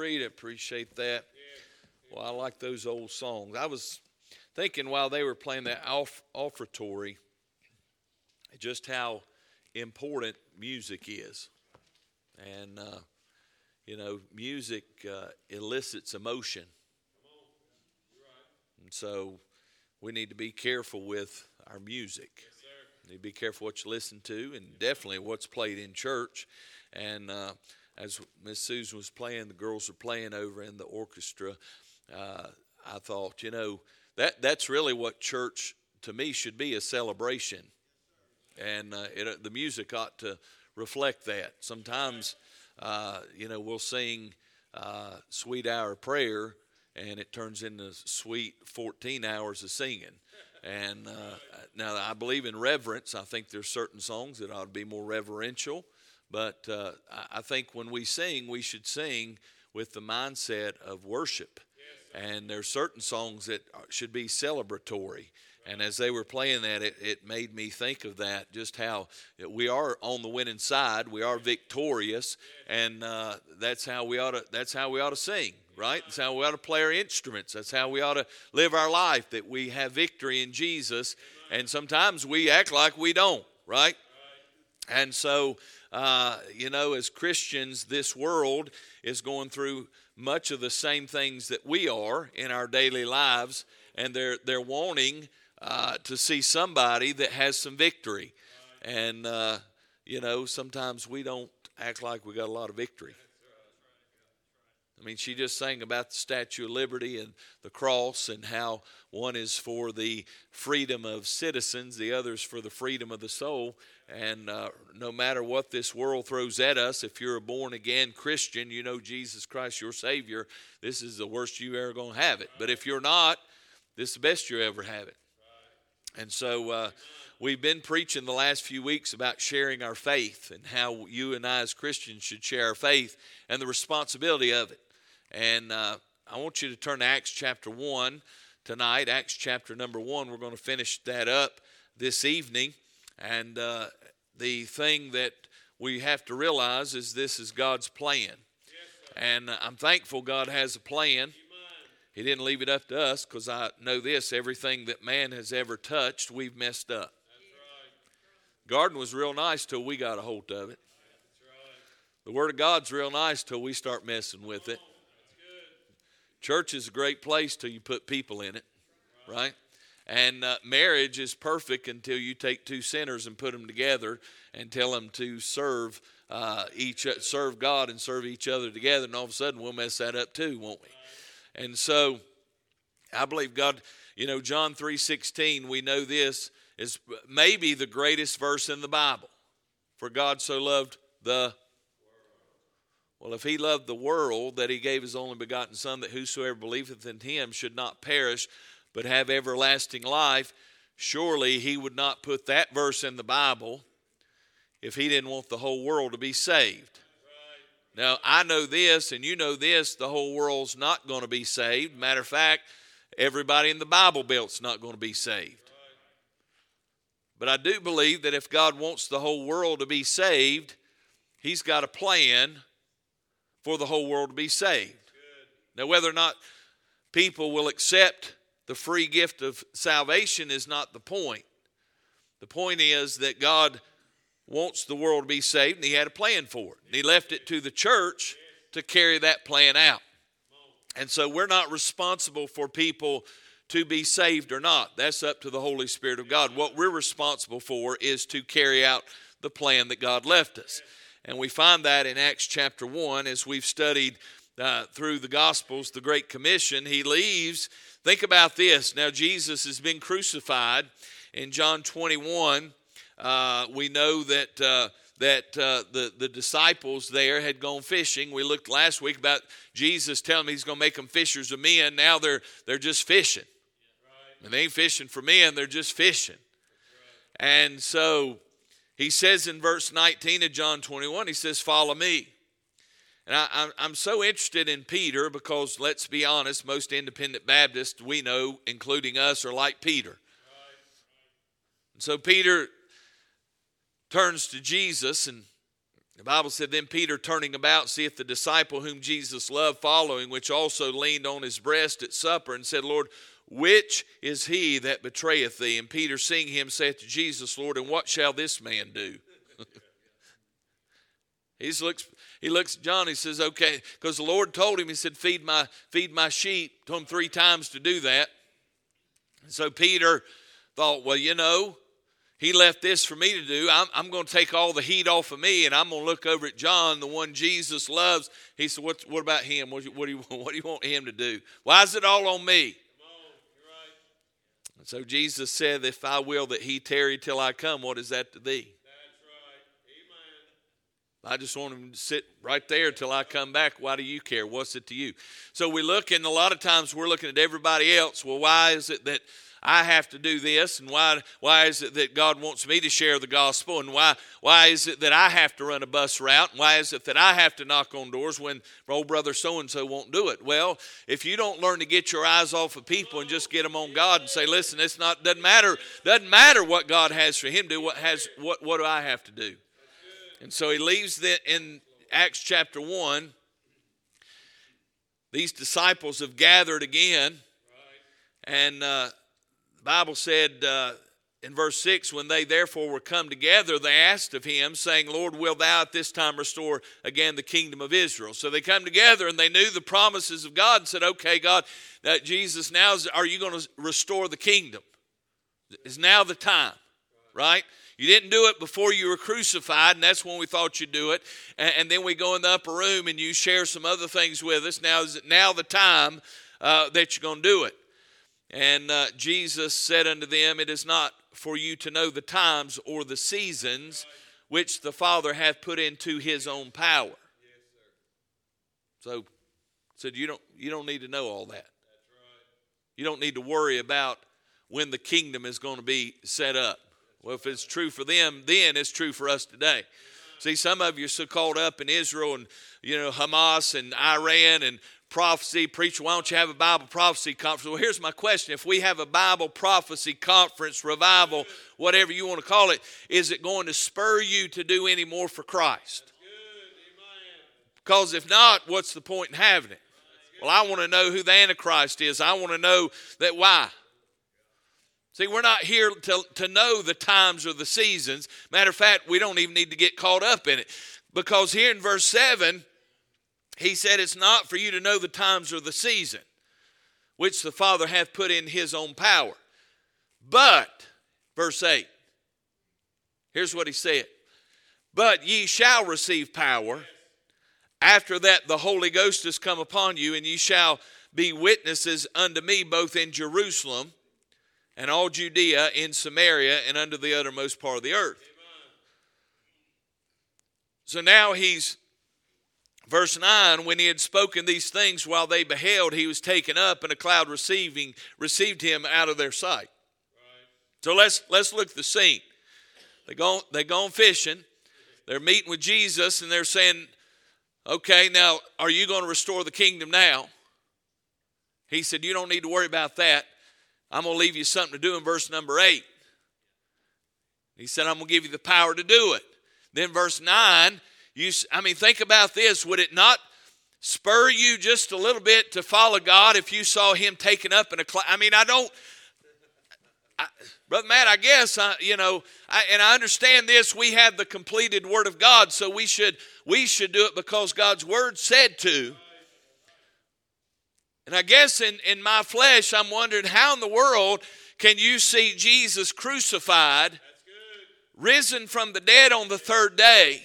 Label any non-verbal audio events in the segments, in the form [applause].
Reed, appreciate that. Well, I like those old songs. I was thinking while they were playing that off, offertory, just how important music is. And, uh, you know, music uh, elicits emotion. And so we need to be careful with our music. Yes, need to be careful what you listen to and definitely what's played in church. And, uh, as Miss Susan was playing, the girls were playing over in the orchestra. Uh, I thought, you know, that that's really what church to me should be a celebration, and uh, it, uh, the music ought to reflect that. Sometimes, uh, you know, we'll sing uh, "Sweet Hour Prayer," and it turns into sweet 14 hours of singing. And uh, now I believe in reverence. I think there's certain songs that ought to be more reverential. But uh, I think when we sing, we should sing with the mindset of worship. and there's certain songs that should be celebratory. And as they were playing that, it, it made me think of that, just how we are on the winning side, we are victorious, and uh, that's how we ought to. That's how we ought to sing, right? That's how we ought to play our instruments. That's how we ought to live our life. That we have victory in Jesus, and sometimes we act like we don't, right? And so uh, you know, as Christians, this world is going through much of the same things that we are in our daily lives, and they're they're wanting uh, to see somebody that has some victory, and uh, you know, sometimes we don't act like we got a lot of victory. I mean, she just sang about the Statue of Liberty and the cross and how one is for the freedom of citizens, the other is for the freedom of the soul. And uh, no matter what this world throws at us, if you're a born again Christian, you know Jesus Christ, your Savior, this is the worst you ever going to have it. But if you're not, this is the best you ever have it. And so uh, we've been preaching the last few weeks about sharing our faith and how you and I as Christians should share our faith and the responsibility of it. And uh, I want you to turn to Acts chapter 1 tonight. Acts chapter number 1. We're going to finish that up this evening. And uh, the thing that we have to realize is this is God's plan. and I'm thankful God has a plan. He didn't leave it up to us because I know this everything that man has ever touched, we've messed up. Garden was real nice till we got a hold of it. The Word of God's real nice till we start messing with it. Church is a great place till you put people in it, right? And uh, marriage is perfect until you take two sinners and put them together and tell them to serve uh, each serve God and serve each other together. And all of a sudden, we'll mess that up too, won't we? And so, I believe God. You know, John three sixteen. We know this is maybe the greatest verse in the Bible. For God so loved the well, if he loved the world, that he gave his only begotten Son, that whosoever believeth in him should not perish, but have everlasting life, surely he would not put that verse in the Bible if he didn't want the whole world to be saved. Now, I know this, and you know this the whole world's not going to be saved. Matter of fact, everybody in the Bible Belt's not going to be saved. But I do believe that if God wants the whole world to be saved, He's got a plan for the whole world to be saved. Now, whether or not people will accept the free gift of salvation is not the point. The point is that God wants the world to be saved, and He had a plan for it. He left it to the church to carry that plan out. And so we're not responsible for people to be saved or not. That's up to the Holy Spirit of God. What we're responsible for is to carry out the plan that God left us. And we find that in Acts chapter 1 as we've studied uh, through the Gospels, the Great Commission. He leaves. Think about this. Now, Jesus has been crucified. In John 21, uh, we know that. Uh, that uh, the, the disciples there had gone fishing. We looked last week about Jesus telling them he's going to make them fishers of men. Now they're, they're just fishing. And they ain't fishing for men, they're just fishing. And so he says in verse 19 of John 21, he says, Follow me. And I, am so interested in Peter because, let's be honest, most independent Baptists we know, including us, are like Peter. And so Peter turns to Jesus and The Bible said, Then Peter turning about seeth the disciple whom Jesus loved following, which also leaned on his breast at supper, and said, Lord, which is he that betrayeth thee? And Peter, seeing him, saith to Jesus, Lord, and what shall this man do? He looks, he looks at John, he says, Okay, because the Lord told him, He said, Feed my, feed my sheep. Told him three times to do that. And so Peter thought, Well, you know, he left this for me to do. I'm, I'm going to take all the heat off of me, and I'm going to look over at John, the one Jesus loves. He said, "What, what about him? What, what, do you, [laughs] what do you want him to do? Why is it all on me?" And so Jesus said, If I will that he tarry till I come, what is that to thee? I just want him to sit right there till I come back. Why do you care? What's it to you? So we look, and a lot of times we're looking at everybody else. Well, why is it that I have to do this, and why why is it that God wants me to share the gospel, and why why is it that I have to run a bus route, and why is it that I have to knock on doors when old brother so and so won't do it? Well, if you don't learn to get your eyes off of people and just get them on God and say, listen, it's not doesn't matter doesn't matter what God has for him do. What has what what do I have to do? And so he leaves that in Acts chapter one. These disciples have gathered again, and. Uh, the Bible said uh, in verse 6 when they therefore were come together, they asked of him, saying, Lord, will thou at this time restore again the kingdom of Israel? So they come together and they knew the promises of God and said, Okay, God, that Jesus, now is, are you going to restore the kingdom? Is now the time, right? You didn't do it before you were crucified, and that's when we thought you'd do it. And, and then we go in the upper room and you share some other things with us. Now is it now the time uh, that you're going to do it. And uh, Jesus said unto them, It is not for you to know the times or the seasons which the Father hath put into his own power. So said you don't you don't need to know all that. You don't need to worry about when the kingdom is going to be set up. Well, if it's true for them, then it's true for us today. See, some of you are so caught up in Israel and you know Hamas and Iran and prophecy. Preacher, why don't you have a Bible prophecy conference? Well, here's my question. If we have a Bible prophecy conference, revival, whatever you want to call it, is it going to spur you to do any more for Christ? Because if not, what's the point in having it? Well, I want to know who the Antichrist is. I want to know that why. See, we're not here to, to know the times or the seasons. Matter of fact, we don't even need to get caught up in it. Because here in verse 7, he said, It's not for you to know the times or the season, which the Father hath put in his own power. But, verse 8, here's what he said But ye shall receive power. After that, the Holy Ghost has come upon you, and ye shall be witnesses unto me both in Jerusalem and all Judea, in Samaria, and unto the uttermost part of the earth. So now he's Verse 9, when he had spoken these things while they beheld, he was taken up, and a cloud receiving received him out of their sight. Right. So let's let's look at the scene. They go they gone fishing. They're meeting with Jesus, and they're saying, "Okay, now are you going to restore the kingdom now?" He said, "You don't need to worry about that. I'm going to leave you something to do." In verse number eight, he said, "I'm going to give you the power to do it." Then verse nine you, I mean, think about this. Would it not spur you just a little bit to follow God if you saw Him taken up in a cloud? I mean, I don't. I, Brother Matt, I guess I, you know, I, and I understand this. We have the completed Word of God, so we should we should do it because God's Word said to. And I guess in, in my flesh, I'm wondering how in the world can you see Jesus crucified, risen from the dead on the third day,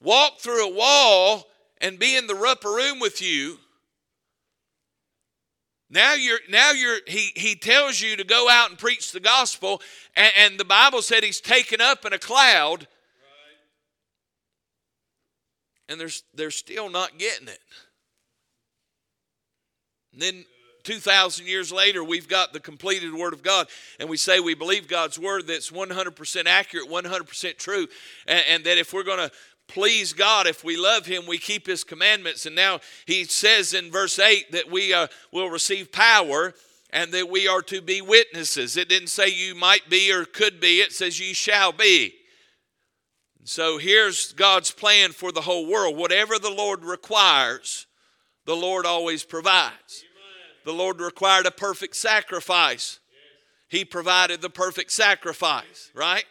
walk through a wall and be in the upper room with you. Now you're now you're he he tells you to go out and preach the gospel, and, and the Bible said he's taken up in a cloud. Right. And they're, they're still not getting it. And then 2,000 years later, we've got the completed Word of God, and we say we believe God's Word that's 100% accurate, 100% true, and, and that if we're going to please God. If we love Him, we keep His commandments. And now He says in verse 8 that we uh, will receive power and that we are to be witnesses. It didn't say you might be or could be, it says you shall be. So here's God's plan for the whole world. Whatever the Lord requires, the Lord always provides. The Lord required a perfect sacrifice. He provided the perfect sacrifice, right?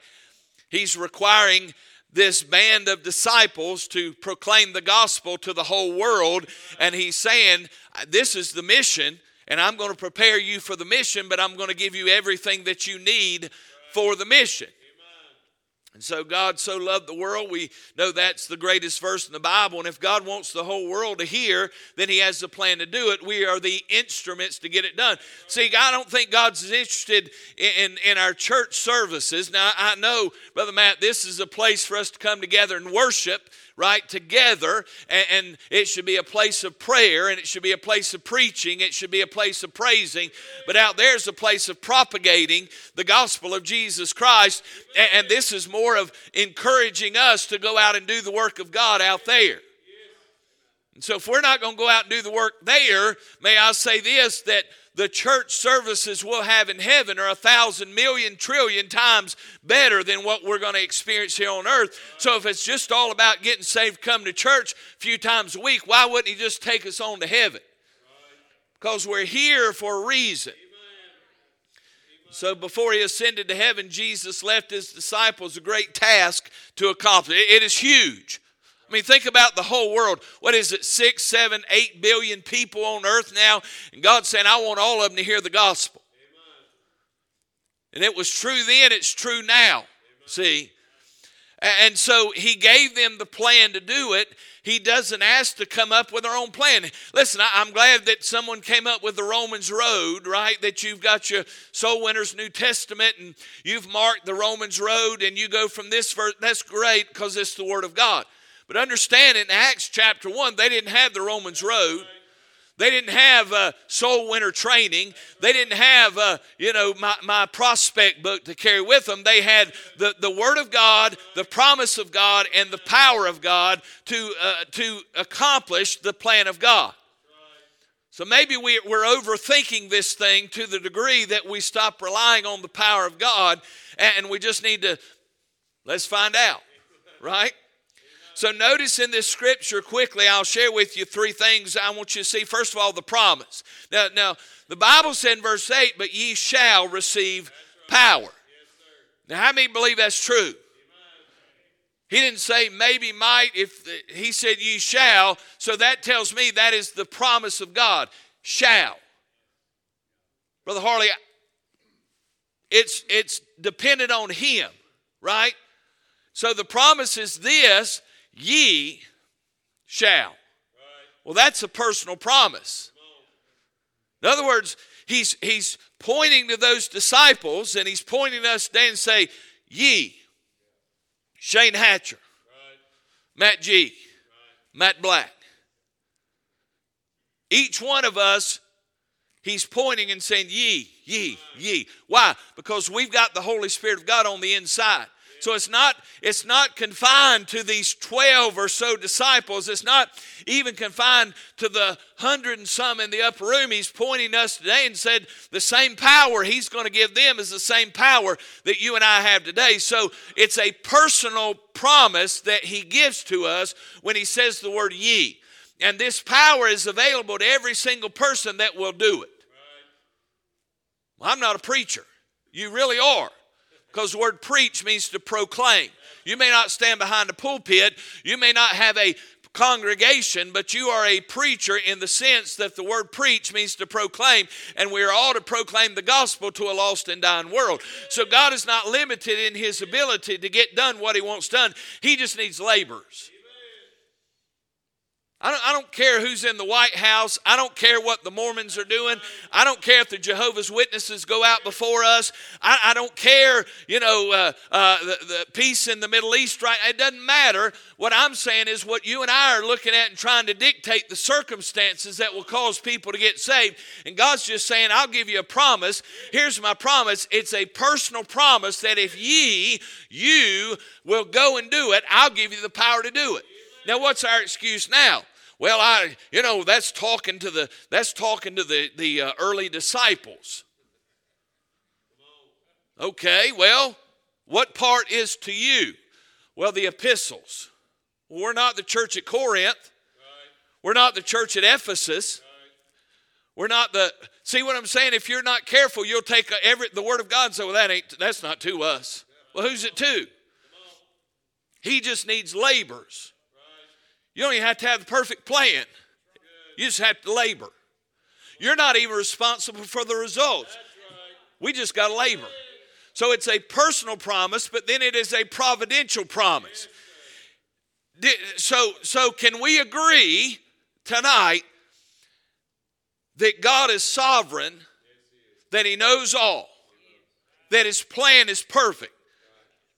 He's requiring this band of disciples to proclaim the gospel to the whole world. And he's saying, This is the mission, and I'm going to prepare you for the mission, but I'm going to give you everything that you need for the mission. And so God so loved the world, we know that's the greatest verse in the Bible. And if God wants the whole world to hear, then He has a plan to do it. We are the instruments to get it done. See, I don't think God's interested in, in, in our church services. Now, I know, Brother Matt, this is a place for us to come together and worship right, together. And, and, it should be a place of prayer and it should be a place of preaching. It should be a place of praising. But out there is a place of propagating the gospel of Jesus Christ. And, and this is more of encouraging us to go out and do the work of God out there. And so if we're not going to go out and do the work there, may I say this that the church services we'll have in heaven are a thousand million trillion times better than what we're going to experience here on earth. So if it's just all about getting saved, come to church a few times a week, why wouldn't He just take us on to heaven? Because we're here for a reason. So before he ascended to heaven, Jesus left his disciples a great task to accomplish. It is huge. I mean, think about the whole world. What is it, six, seven, eight billion people on earth now? And God's saying, I want all of them to hear the gospel. Amen. And it was true then, it's true now. Amen. See? And so he gave them the plan to do it. He doesn't ask to come up with their own plan. Listen, I'm glad that someone came up with the Romans Road, right? That you've got your Soul Winners New Testament and you've marked the Romans Road and you go from this verse. That's great because it's the Word of God. But understand in Acts chapter 1, they didn't have the Romans road. They didn't have uh, soul winner training. They didn't have, uh, you know, my, my prospect book to carry with them. They had the, the Word of God, the promise of God, and the power of God to, uh, to accomplish the plan of God. So maybe we, we're overthinking this thing to the degree that we stop relying on the power of God and we just need to, let's find out, right? So notice in this scripture quickly, I'll share with you three things I want you to see. First of all, the promise. Now, now the Bible said in verse 8, but ye shall receive power. Now, how many believe that's true? He didn't say maybe might, if he said ye shall, so that tells me that is the promise of God. Shall. Brother Harley, it's it's dependent on him, right? So the promise is this ye shall. Well, that's a personal promise. In other words, he's, he's pointing to those disciples and he's pointing us down and say, ye, Shane Hatcher, Matt G, Matt Black. Each one of us, he's pointing and saying, ye, ye, ye. Why? Because we've got the Holy Spirit of God on the inside. So it's not, it's not confined to these 12 or so disciples. It's not even confined to the hundred and some in the upper room. He's pointing us today and said the same power he's going to give them is the same power that you and I have today. So it's a personal promise that he gives to us when he says the word ye. And this power is available to every single person that will do it. Well, I'm not a preacher. You really are because the word preach means to proclaim. You may not stand behind a pulpit, you may not have a congregation, but you are a preacher in the sense that the word preach means to proclaim, and we are all to proclaim the gospel to a lost and dying world. So God is not limited in his ability to get done what he wants done, he just needs laborers. I don't, I don't care who's in the White House. I don't care what the Mormons are doing. I don't care if the Jehovah's Witnesses go out before us. I, I don't care, you know, uh, uh, the, the peace in the Middle East, right? It doesn't matter. What I'm saying is what you and I are looking at and trying to dictate the circumstances that will cause people to get saved. And God's just saying, I'll give you a promise. Here's my promise it's a personal promise that if ye, you will go and do it, I'll give you the power to do it. Now, what's our excuse now? Well, I, you know, that's talking to the that's talking to the the uh, early disciples. Okay, well, what part is to you? Well, the epistles. Well, we're not the church at Corinth. We're not the church at Ephesus. We're not the see what I'm saying. If you're not careful, you'll take every the word of God and say, "Well, that ain't that's not to us." Well, who's it to? He just needs laborers. You don't even have to have the perfect plan. You just have to labor. You're not even responsible for the results. We just got to labor. So it's a personal promise, but then it is a providential promise. So, so can we agree tonight that God is sovereign, that He knows all, that His plan is perfect?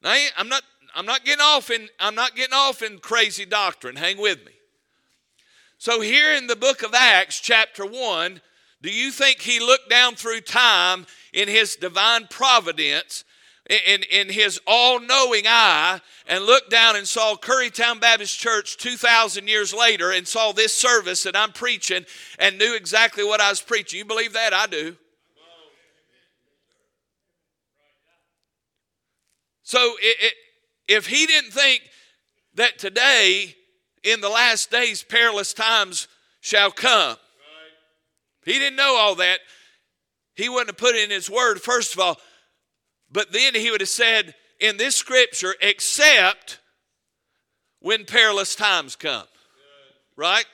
Now, I'm not, I'm not getting off in, I'm not getting off in crazy doctrine. Hang with me. So here in the book of Acts, chapter one, do you think He looked down through time in His divine providence? in, in his all knowing eye and looked down and saw Currytown Baptist Church 2,000 years later and saw this service that I'm preaching and knew exactly what I was preaching. You believe that? I do. So it, it, if he didn't think that today, in the last days, perilous times shall come, he didn't know all that. He wouldn't have put it in his word. First of all, but then he would have said in this scripture, except when perilous times come. Right?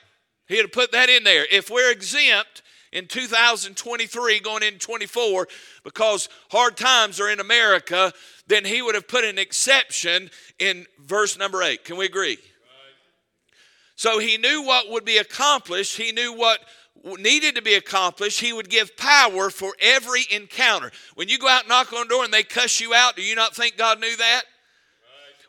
He'd have put that in there. If we're exempt in 2023 going into 24 because hard times are in America, then he would have put an exception in verse number 8. Can we agree? So he knew what would be accomplished. He knew what needed to be accomplished, he would give power for every encounter. When you go out and knock on the door and they cuss you out, do you not think God knew that?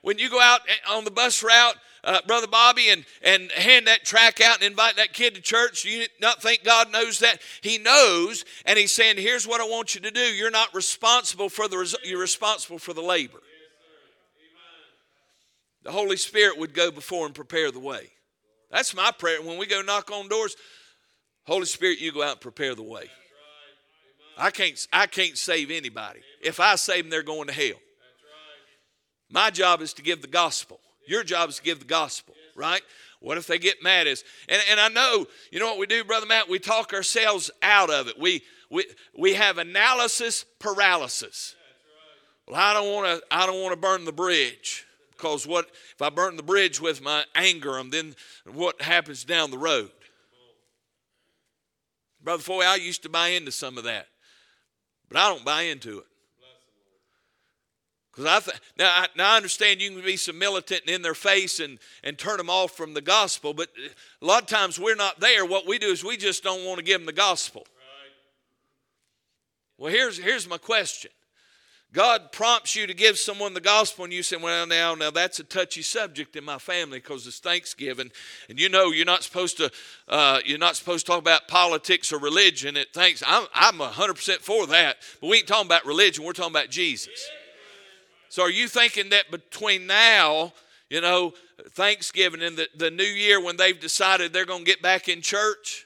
When you go out on the bus route, uh, Brother Bobby, and, and hand that track out and invite that kid to church, you not think God knows that? He knows, and He's saying, Here's what I want you to do. You're not responsible for the result, you're responsible for the labor. the Holy Spirit would go before and prepare the way. That's my prayer. When we go knock on doors, Holy Spirit, you go out and prepare the way. I can't, I can't save anybody. If I save them, they're going to hell. My job is to give the gospel. Your job is to give the gospel, right? What if they get mad us? And, and I know, you know what we do, Brother Matt? We talk ourselves out of it. We, we, we have analysis paralysis. Well, I don't want to I don't want to burn the bridge because what if I burn the bridge with my anger? And then what happens down the road? Brother Foy, I used to buy into some of that, but I don't buy into it. Because I th- now, I, now I understand you can be some militant and in their face and, and turn them off from the gospel, but a lot of times we're not there. What we do is we just don't want to give them the gospel. Right. Well, here's, here's my question God prompts you to give someone the gospel, and you say, "Well, now, now that's a touchy subject in my family because it's Thanksgiving, and you know you're not supposed to, uh, you're not supposed to talk about politics or religion at Thanks. I'm, I'm 100 percent for that, but we ain't talking about religion. We're talking about Jesus. So, are you thinking that between now, you know, Thanksgiving and the, the New Year, when they've decided they're going to get back in church,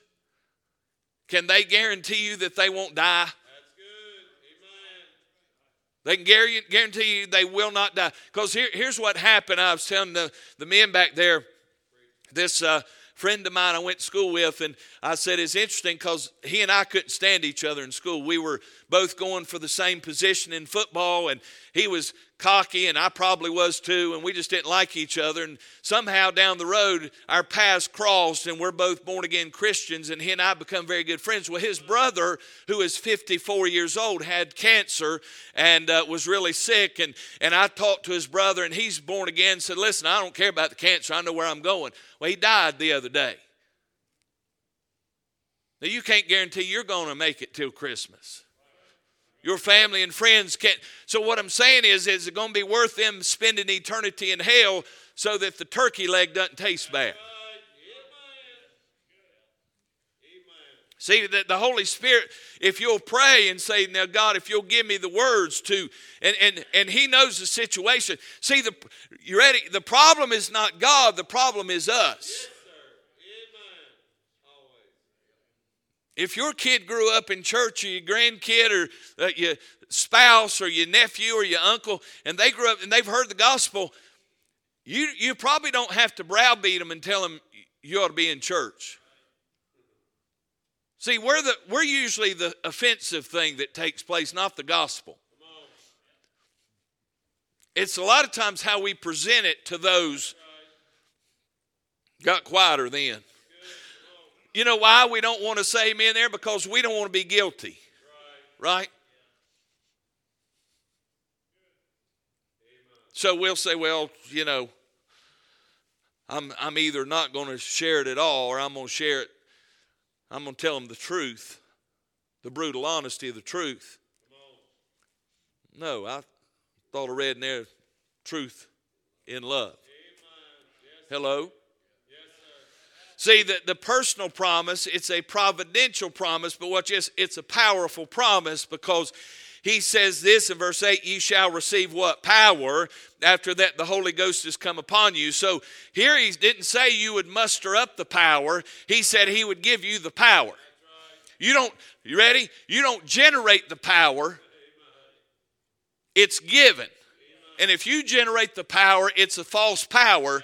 can they guarantee you that they won't die? They can guarantee you they will not die. Because here, here's what happened. I was telling the, the men back there, this uh, friend of mine I went to school with, and I said, It's interesting because he and I couldn't stand each other in school. We were both going for the same position in football, and he was cocky, and I probably was too, and we just didn't like each other. And somehow down the road, our paths crossed, and we're both born again Christians, and he and I become very good friends. Well, his brother, who is 54 years old, had cancer and uh, was really sick, and, and I talked to his brother, and he's born again, said, Listen, I don't care about the cancer, I know where I'm going. Well, he died the other day. Now, you can't guarantee you're going to make it till Christmas. Your family and friends can't. So, what I'm saying is, is it going to be worth them spending eternity in hell so that the turkey leg doesn't taste bad? See, that the Holy Spirit, if you'll pray and say, Now, God, if you'll give me the words to, and, and, and He knows the situation. See, the, you ready? The problem is not God, the problem is us. If your kid grew up in church, or your grandkid, or uh, your spouse, or your nephew, or your uncle, and they grew up and they've heard the gospel, you, you probably don't have to browbeat them and tell them you ought to be in church. See, we're, the, we're usually the offensive thing that takes place, not the gospel. It's a lot of times how we present it to those. Got quieter then. You know why we don't want to say amen there? Because we don't want to be guilty. Right? So we'll say, well, you know, I'm, I'm either not going to share it at all or I'm going to share it. I'm going to tell them the truth, the brutal honesty of the truth. No, I thought I read in there truth in love. Hello? See, the, the personal promise, it's a providential promise, but what yes, it's a powerful promise because he says this in verse 8 you shall receive what? Power after that the holy ghost has come upon you. So here he didn't say you would muster up the power. He said he would give you the power. You don't you ready? You don't generate the power. It's given. And if you generate the power it's a false power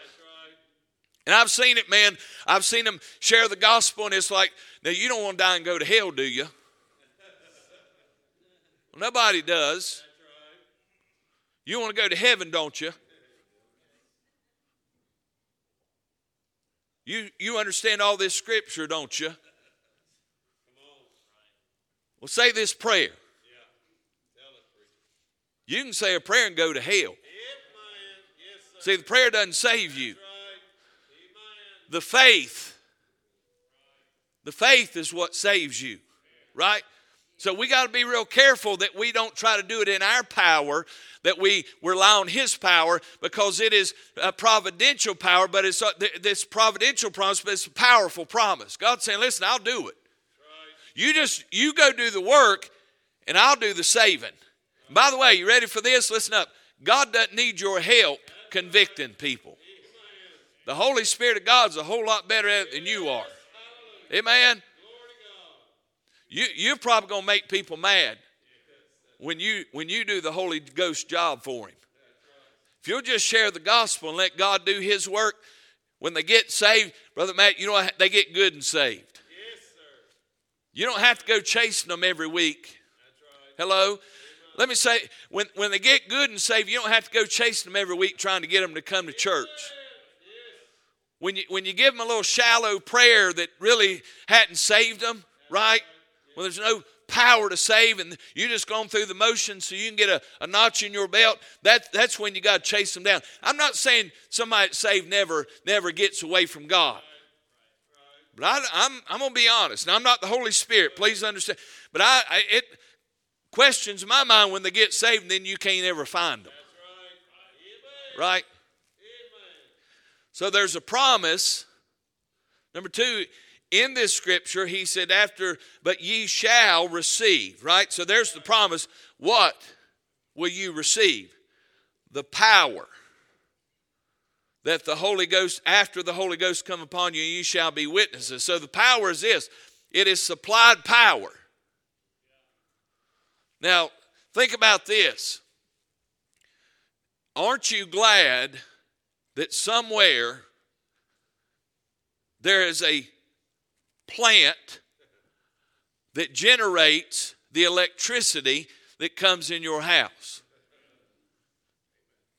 and I've seen it, man. I've seen them share the gospel, and it's like, now you don't want to die and go to hell, do you? Well, nobody does. You want to go to heaven, don't you? You, you understand all this scripture, don't you? Well, say this prayer. You can say a prayer and go to hell. See, the prayer doesn't save you. The faith, the faith is what saves you, right? So we got to be real careful that we don't try to do it in our power, that we rely on His power because it is a providential power, but it's uh, a, this providential promise, but it's a powerful promise. God's saying, listen, I'll do it. You just, you go do the work and I'll do the saving. By the way, you ready for this? Listen up. God doesn't need your help convicting people. The Holy Spirit of God's a whole lot better at it than you are. Amen. You, you're probably going to make people mad when you, when you do the Holy Ghost job for Him. If you'll just share the gospel and let God do His work, when they get saved, Brother Matt, you know, what they get good and saved. You don't have to go chasing them every week. Hello? Let me say, when, when they get good and saved, you don't have to go chasing them every week trying to get them to come to church. When you, when you give them a little shallow prayer that really hadn't saved them, right? when there's no power to save and you just gone through the motions so you can get a, a notch in your belt. That, that's when you got to chase them down. I'm not saying somebody that's saved never never gets away from god. But I, am I'm, I'm going to be honest. And i'm not the holy spirit. Please understand. But I, I, it questions my mind when they get saved and then you can't ever find them right so there's a promise number two in this scripture, he said, after, but ye shall receive, right? So there's the promise. What will you receive? The power that the Holy Ghost, after the Holy Ghost come upon you, you shall be witnesses. So the power is this it is supplied power. Now, think about this. Aren't you glad that somewhere there is a plant that generates the electricity that comes in your house.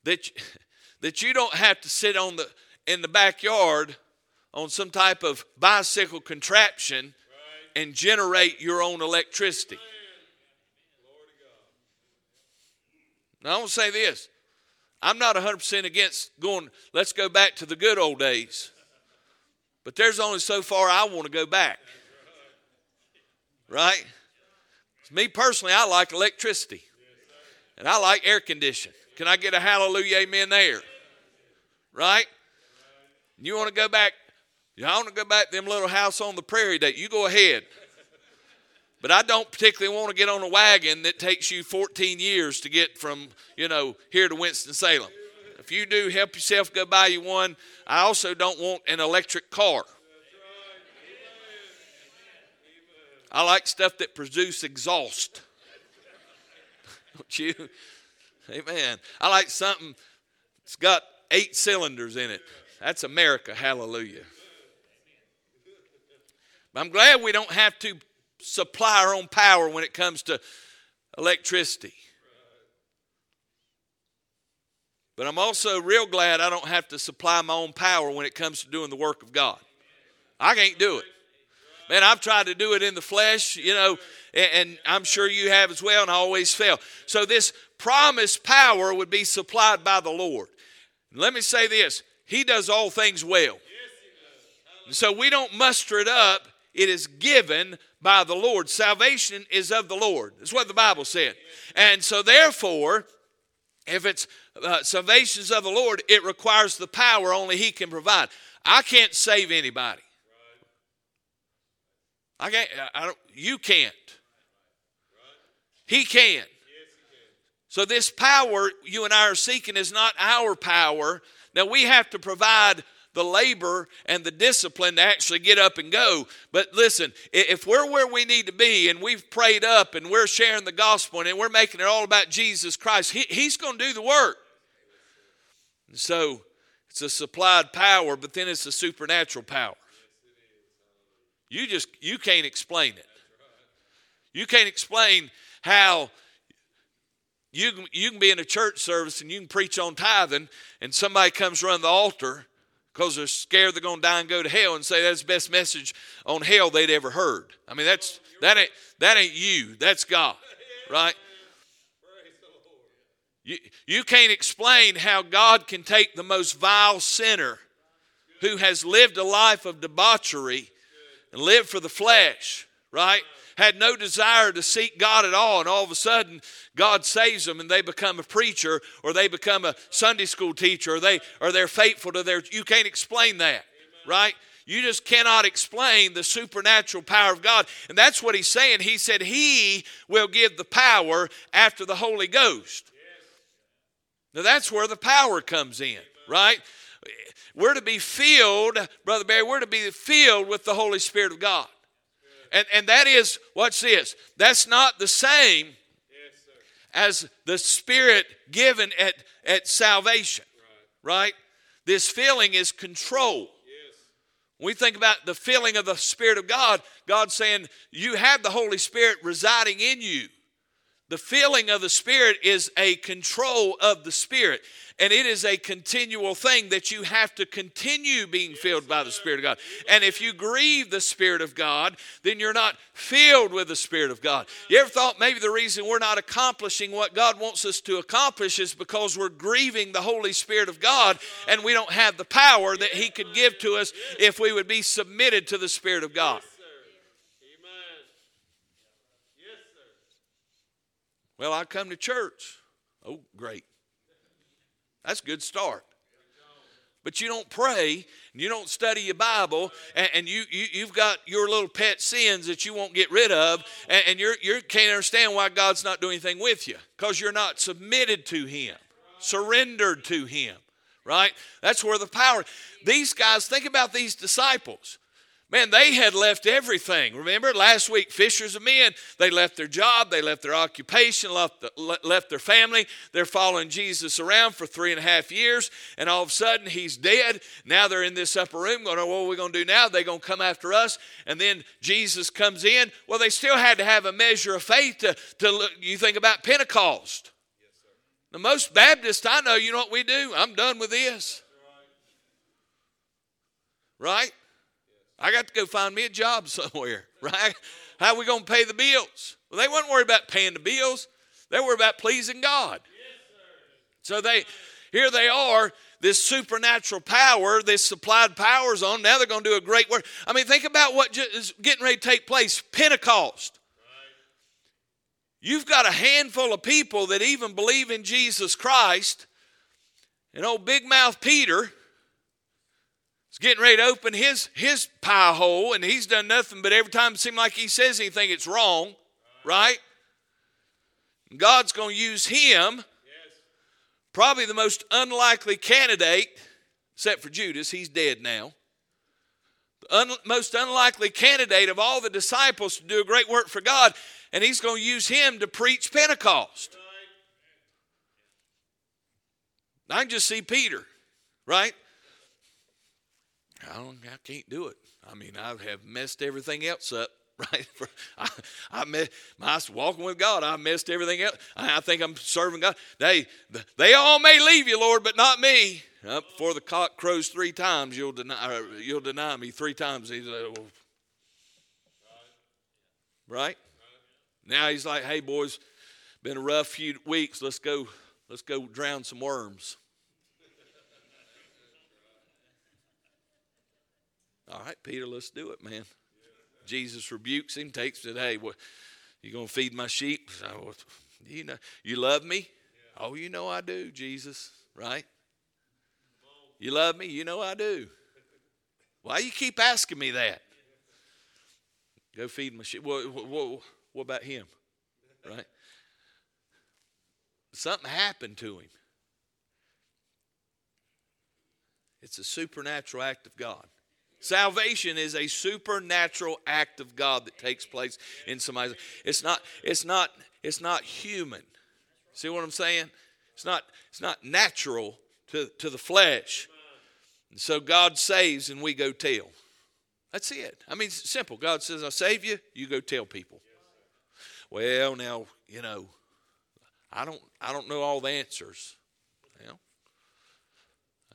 That, [laughs] that you don't have to sit on the, in the backyard on some type of bicycle contraption and generate your own electricity. Now, I want to say this I'm not 100% against going, let's go back to the good old days. But there's only so far I want to go back. Right? Me personally, I like electricity. And I like air conditioning. Can I get a hallelujah amen there? Right? You want to go back? You want to go back to them little house on the prairie that you go ahead. But I don't particularly want to get on a wagon that takes you 14 years to get from, you know, here to Winston-Salem. If you do, help yourself go buy you one. I also don't want an electric car. I like stuff that produce exhaust. [laughs] Don't you? Amen. I like something that's got eight cylinders in it. That's America. Hallelujah. But I'm glad we don't have to supply our own power when it comes to electricity. But I'm also real glad I don't have to supply my own power when it comes to doing the work of God. I can't do it. Man, I've tried to do it in the flesh, you know, and, I'm sure you have as well, and I always fail. So, this promised power would be supplied by the Lord. Let me say this He does all things well. So, we don't muster it up, it is given by the Lord. Salvation is of the Lord. That's what the Bible said. And so, therefore, if it's uh, salvation is of the Lord, it requires the power only He can provide. I can't save anybody. I can't. I don't. You can't. He can. So this power you and I are seeking is not our power. Now we have to provide the labor and the discipline to actually get up and go. But listen, if we're where we need to be and we've prayed up and we're sharing the gospel and we're making it all about Jesus Christ, he, He's going to do the work. And so it's a supplied power, but then it's a supernatural power. You just you can't explain it. You can't explain how you can, you can be in a church service and you can preach on tithing, and somebody comes run the altar because they're scared they're going to die and go to hell and say that's the best message on hell they'd ever heard. I mean, that's that ain't that ain't you. That's God, right? You, you can't explain how God can take the most vile sinner who has lived a life of debauchery and lived for the flesh, right? Had no desire to seek God at all, and all of a sudden God saves them and they become a preacher or they become a Sunday school teacher or they or they're faithful to their you can't explain that, right? You just cannot explain the supernatural power of God. And that's what he's saying. He said he will give the power after the Holy Ghost. Now that's where the power comes in, right? We're to be filled, Brother Barry, we're to be filled with the Holy Spirit of God. And, and that is, watch this, that's not the same as the Spirit given at, at salvation, right. right? This feeling is control. Yes. We think about the feeling of the Spirit of God, God saying, You have the Holy Spirit residing in you. The feeling of the Spirit is a control of the Spirit. And it is a continual thing that you have to continue being filled by the Spirit of God. And if you grieve the Spirit of God, then you're not filled with the Spirit of God. You ever thought maybe the reason we're not accomplishing what God wants us to accomplish is because we're grieving the Holy Spirit of God and we don't have the power that He could give to us if we would be submitted to the Spirit of God? Well, I come to church. Oh, great. That's a good start. But you don't pray, and you don't study your Bible, and, and you, you, have got your little pet sins that you won't get rid of, and, and you're, you can't understand why God's not doing anything with you because you're not submitted to Him, surrendered to Him, right? That's where the power. These guys, think about these disciples. Man, they had left everything. Remember last week, fishers of men, they left their job, they left their occupation, left, the, left their family. They're following Jesus around for three and a half years, and all of a sudden he's dead. Now they're in this upper room going, oh, What are we going to do now? They're going to come after us. And then Jesus comes in. Well, they still had to have a measure of faith to, to look. You think about Pentecost. The most Baptists I know, you know what we do? I'm done with this. Right? I got to go find me a job [laughs] somewhere, right? How are we going to pay the bills? Well, they weren't worried about paying the bills. They were about pleasing God. so they, here they are, this supernatural power, this supplied powers on. Now they're going to do a great work. I mean, think about what is getting ready to take place. Pentecost. You've got a handful of people that even believe in Jesus Christ. And old big mouth Peter He's getting ready to open his, his pie hole, and he's done nothing but every time it seems like he says anything, it's wrong, right? God's going to use him, probably the most unlikely candidate, except for Judas, he's dead now. The un, most unlikely candidate of all the disciples to do a great work for God, and he's going to use him to preach Pentecost. I can just see Peter. right? I don't. I can't do it. I mean, I have messed everything else up. [laughs] Right, I, I my walking with God. I messed everything else. I, I think I'm serving God. They, they all may leave you, Lord, but not me. Up before the cock crows three times, you'll deny, uh, you'll deny me three times. He's like, well, right? Now he's like, hey boys, been a rough few weeks. Let's go, let's go drown some worms. All right, Peter, let's do it, man. Jesus rebukes him, takes it. Hey, what? You gonna feed my sheep? You know, you love me. Oh, you know I do, Jesus. Right? You love me? You know I do. Why you keep asking me that? Go feed my sheep. What, what about him? Right? Something happened to him. It's a supernatural act of God. Salvation is a supernatural act of God that takes place in somebody's. It's not, it's not, it's not human. See what I'm saying? It's not, it's not natural to, to the flesh. And so God saves and we go tell. That's it. I mean, it's simple. God says, I save you, you go tell people. Well, now, you know, I don't I don't know all the answers.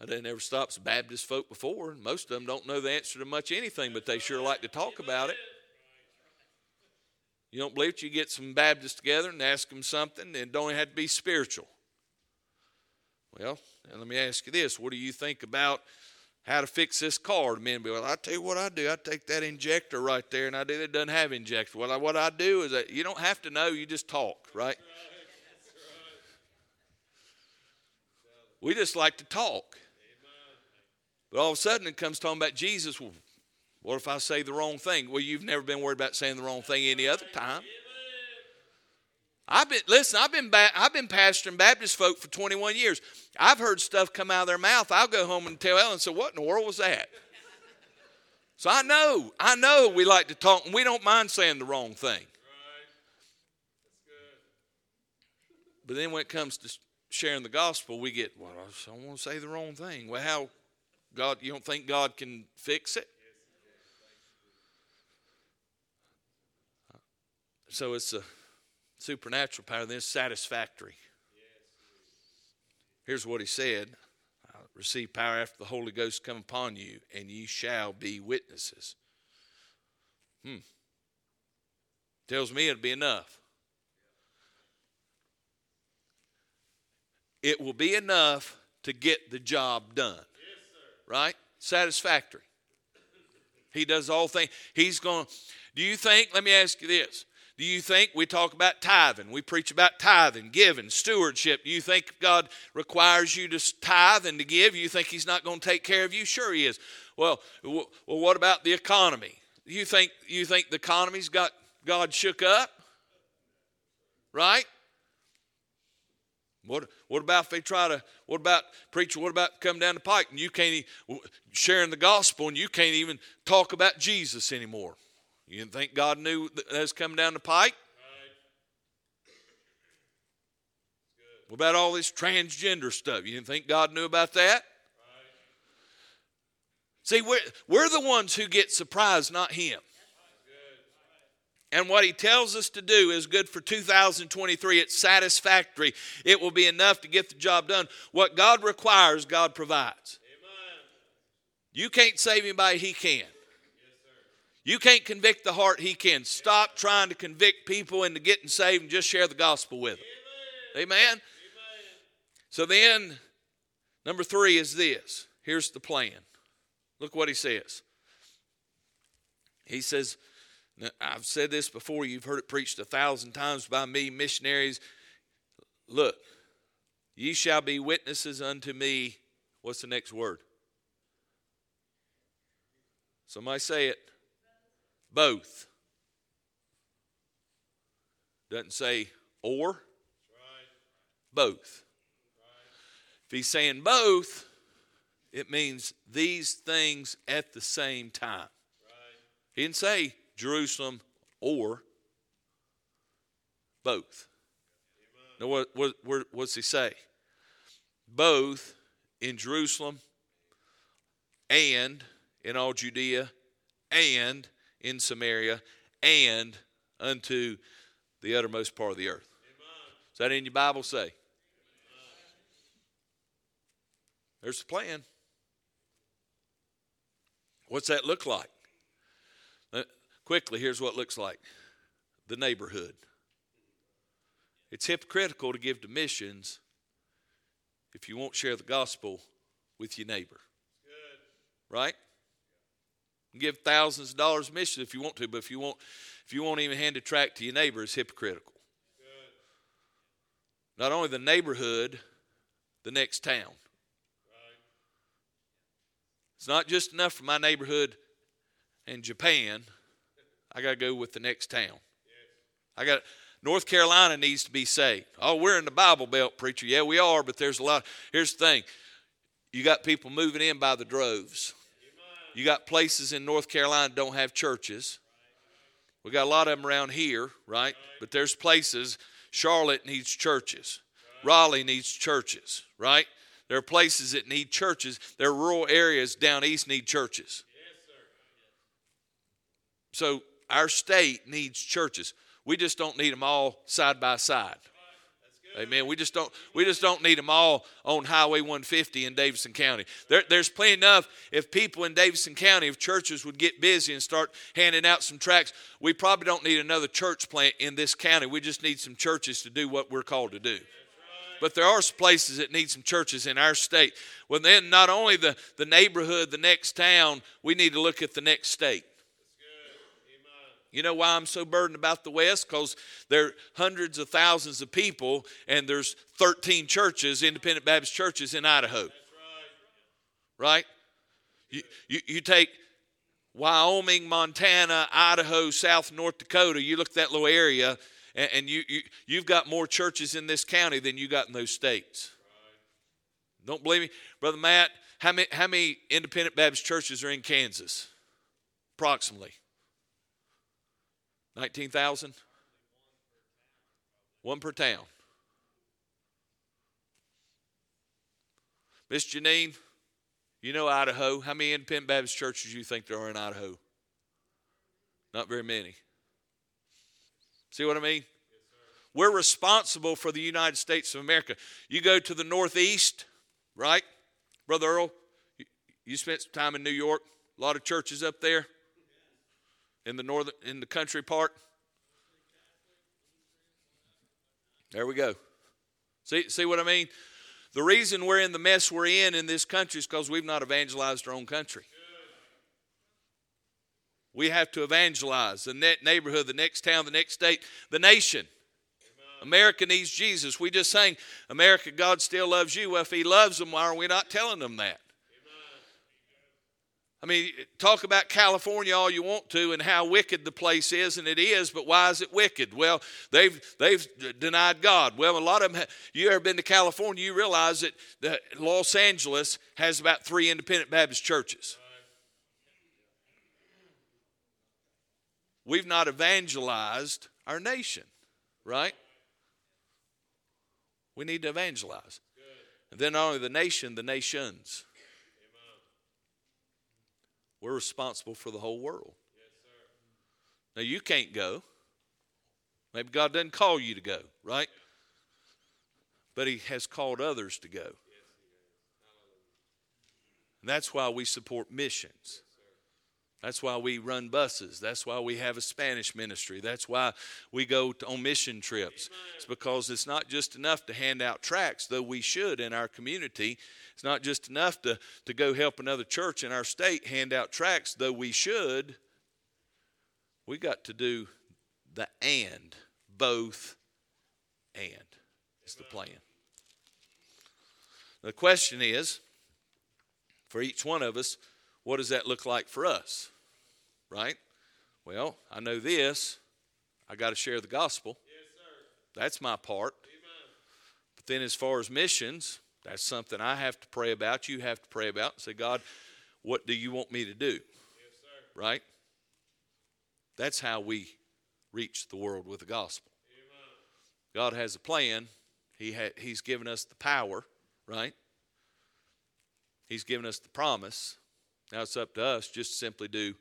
I didn't ever stop some Baptist folk before, and most of them don't know the answer to much anything, but they sure like to talk about it. You don't believe it? You get some Baptists together and ask them something, and don't have to be spiritual. Well, let me ask you this: What do you think about how to fix this car? The men be well. I tell you what I do. I take that injector right there, and I do. It doesn't have injector. Well, what I do is that you don't have to know. You just talk, right? We just like to talk. But all of a sudden it comes talking about Jesus. Well, what if I say the wrong thing? Well, you've never been worried about saying the wrong thing any other time. I've been listen. I've been ba- I've been pastoring Baptist folk for 21 years. I've heard stuff come out of their mouth. I'll go home and tell Ellen. So what in the world was that? So I know, I know we like to talk, and we don't mind saying the wrong thing. But then when it comes to sharing the gospel, we get, well, I don't want to say the wrong thing. Well, how God, you don't think God can fix it? So it's a supernatural power, then it's satisfactory. Here's what he said receive power after the Holy Ghost come upon you, and ye shall be witnesses. Hmm. Tells me it'll be enough. It will be enough to get the job done right? Satisfactory. He does all things. He's going, do you think, let me ask you this. Do you think we talk about tithing? We preach about tithing, giving, stewardship. Do you think God requires you to tithe and to give? You think He's not going to take care of you? Sure, He is. Well, well, what about the economy? You think you think the economy's got God shook up? Right? What, what about if they try to, what about, preacher, what about come down the pike and you can't, sharing the gospel and you can't even talk about Jesus anymore? You didn't think God knew that was coming down the pike? What about all this transgender stuff? You didn't think God knew about that? Right. See, we're, we're the ones who get surprised, not Him. And what he tells us to do is good for 2023. It's satisfactory. It will be enough to get the job done. What God requires, God provides. Amen. You can't save anybody, he can. Yes, you can't convict the heart, he can. Stop trying to convict people into getting saved and just share the gospel with them. Amen. Amen. Amen. So then, number three is this. Here's the plan. Look what he says. He says, now, I've said this before, you've heard it preached a thousand times by me, missionaries. Look, ye shall be witnesses unto me. What's the next word? Somebody say it. Both. Doesn't say or. Both. If he's saying both, it means these things at the same time. He didn't say Jerusalem, or both. Now, what, what, what's he say? Both in Jerusalem and in all Judea, and in Samaria, and unto the uttermost part of the earth. Is that in your Bible? Say. There's the plan. What's that look like? Quickly, here's what it looks like the neighborhood. It's hypocritical to give to missions if you won't share the gospel with your neighbor. Right? give thousands of dollars of missions if you want to, but if you won't, if you won't even hand a tract to your neighbor, it's hypocritical. Not only the neighborhood, the next town. It's not just enough for my neighborhood in Japan. I got to go with the next town. I got North Carolina needs to be saved. Oh, we're in the Bible Belt, preacher. Yeah, we are, but there's a lot. Here's the thing: you got people moving in by the droves. You got places in North Carolina don't have churches. We got a lot of them around here, right? But there's places. Charlotte needs churches. Raleigh needs churches, right? There are places that need churches. There are rural areas down east need churches. So our state needs churches. We just don't need them all side by side. Amen. We just don't we just don't need them all on Highway 150 in Davidson County. There, there's plenty enough if people in Davidson County, if churches would get busy and start handing out some tracts, we probably don't need another church plant in this county. We just need some churches to do what we're called to do but there are places that need some churches in our state. Well, then not only the, the neighborhood, the next town, we need to look at the next state. You know why I'm so burdened about the West? Because there are hundreds of thousands of people, and there's 13 churches, independent Baptist churches in Idaho. Right. right? You, you, you take Wyoming, Montana, Idaho, South North Dakota, you look at that little area, and, and you, you, you've got more churches in this county than you got in those states. Right. Don't believe me? Brother Matt, how many, how many independent Baptist churches are in Kansas? Approximately. 19,000? One per town. Miss Janine, you know Idaho. How many independent Baptist churches do you think there are in Idaho? Not very many. See what I mean? Yes, We're responsible for the United States of America. You go to the Northeast, right? Brother Earl, you spent some time in New York, a lot of churches up there in the northern in the country part. There we go. See, see what I mean? The reason we're in the mess we're in in this country is because we've not evangelized our own country. We have to evangelize the net neighborhood, the next town, the next state, the nation. America needs Jesus. We just sang, America, God still loves you. Well, if He loves them, why are we not telling them that? I mean, talk about California all you want to and how wicked the place is, and it is, but why is it wicked? Well, they've, they've denied God. Well, a lot of them, you ever been to California, you realize that, that Los Angeles has about three independent Baptist churches. We've not evangelized our nation, right? We need to evangelize. And then not only the nation, the nations. We're responsible for the whole world. Yes, now, you can't go. Maybe God doesn't call you to go, right? But He has called others to go. And that's why we support missions. That's why we run buses. That's why we have a Spanish ministry. That's why we go on mission trips. It's because it's not just enough to hand out tracts, though we should in our community. It's not just enough to, to go help another church in our state hand out tracts, though we should. We got to do the and, both and is the plan. The question is for each one of us, what does that look like for us? Right? Well, I know this. I got to share the gospel. Yes, That's my part. Amen. But then, as far as missions, that's something I have to pray about. You have to pray about and say, God, what do you want me to do? Yes, right? That's how we reach the world with the gospel. Amen. God has a plan. He ha- he's given us the power, right? He's given us the promise. Now it's up to us just simply do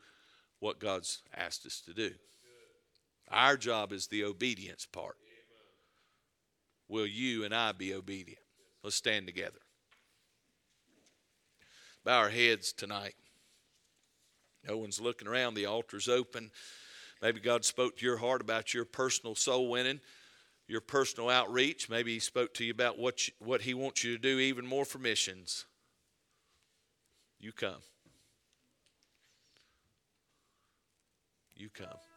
what God's asked us to do. Our job is the obedience part. Will you and I be obedient? Let's stand together. Bow our heads tonight. No one's looking around, the altar's open. Maybe God spoke to your heart about your personal soul winning, your personal outreach. Maybe He spoke to you about what, you, what He wants you to do even more for missions. You come. You come.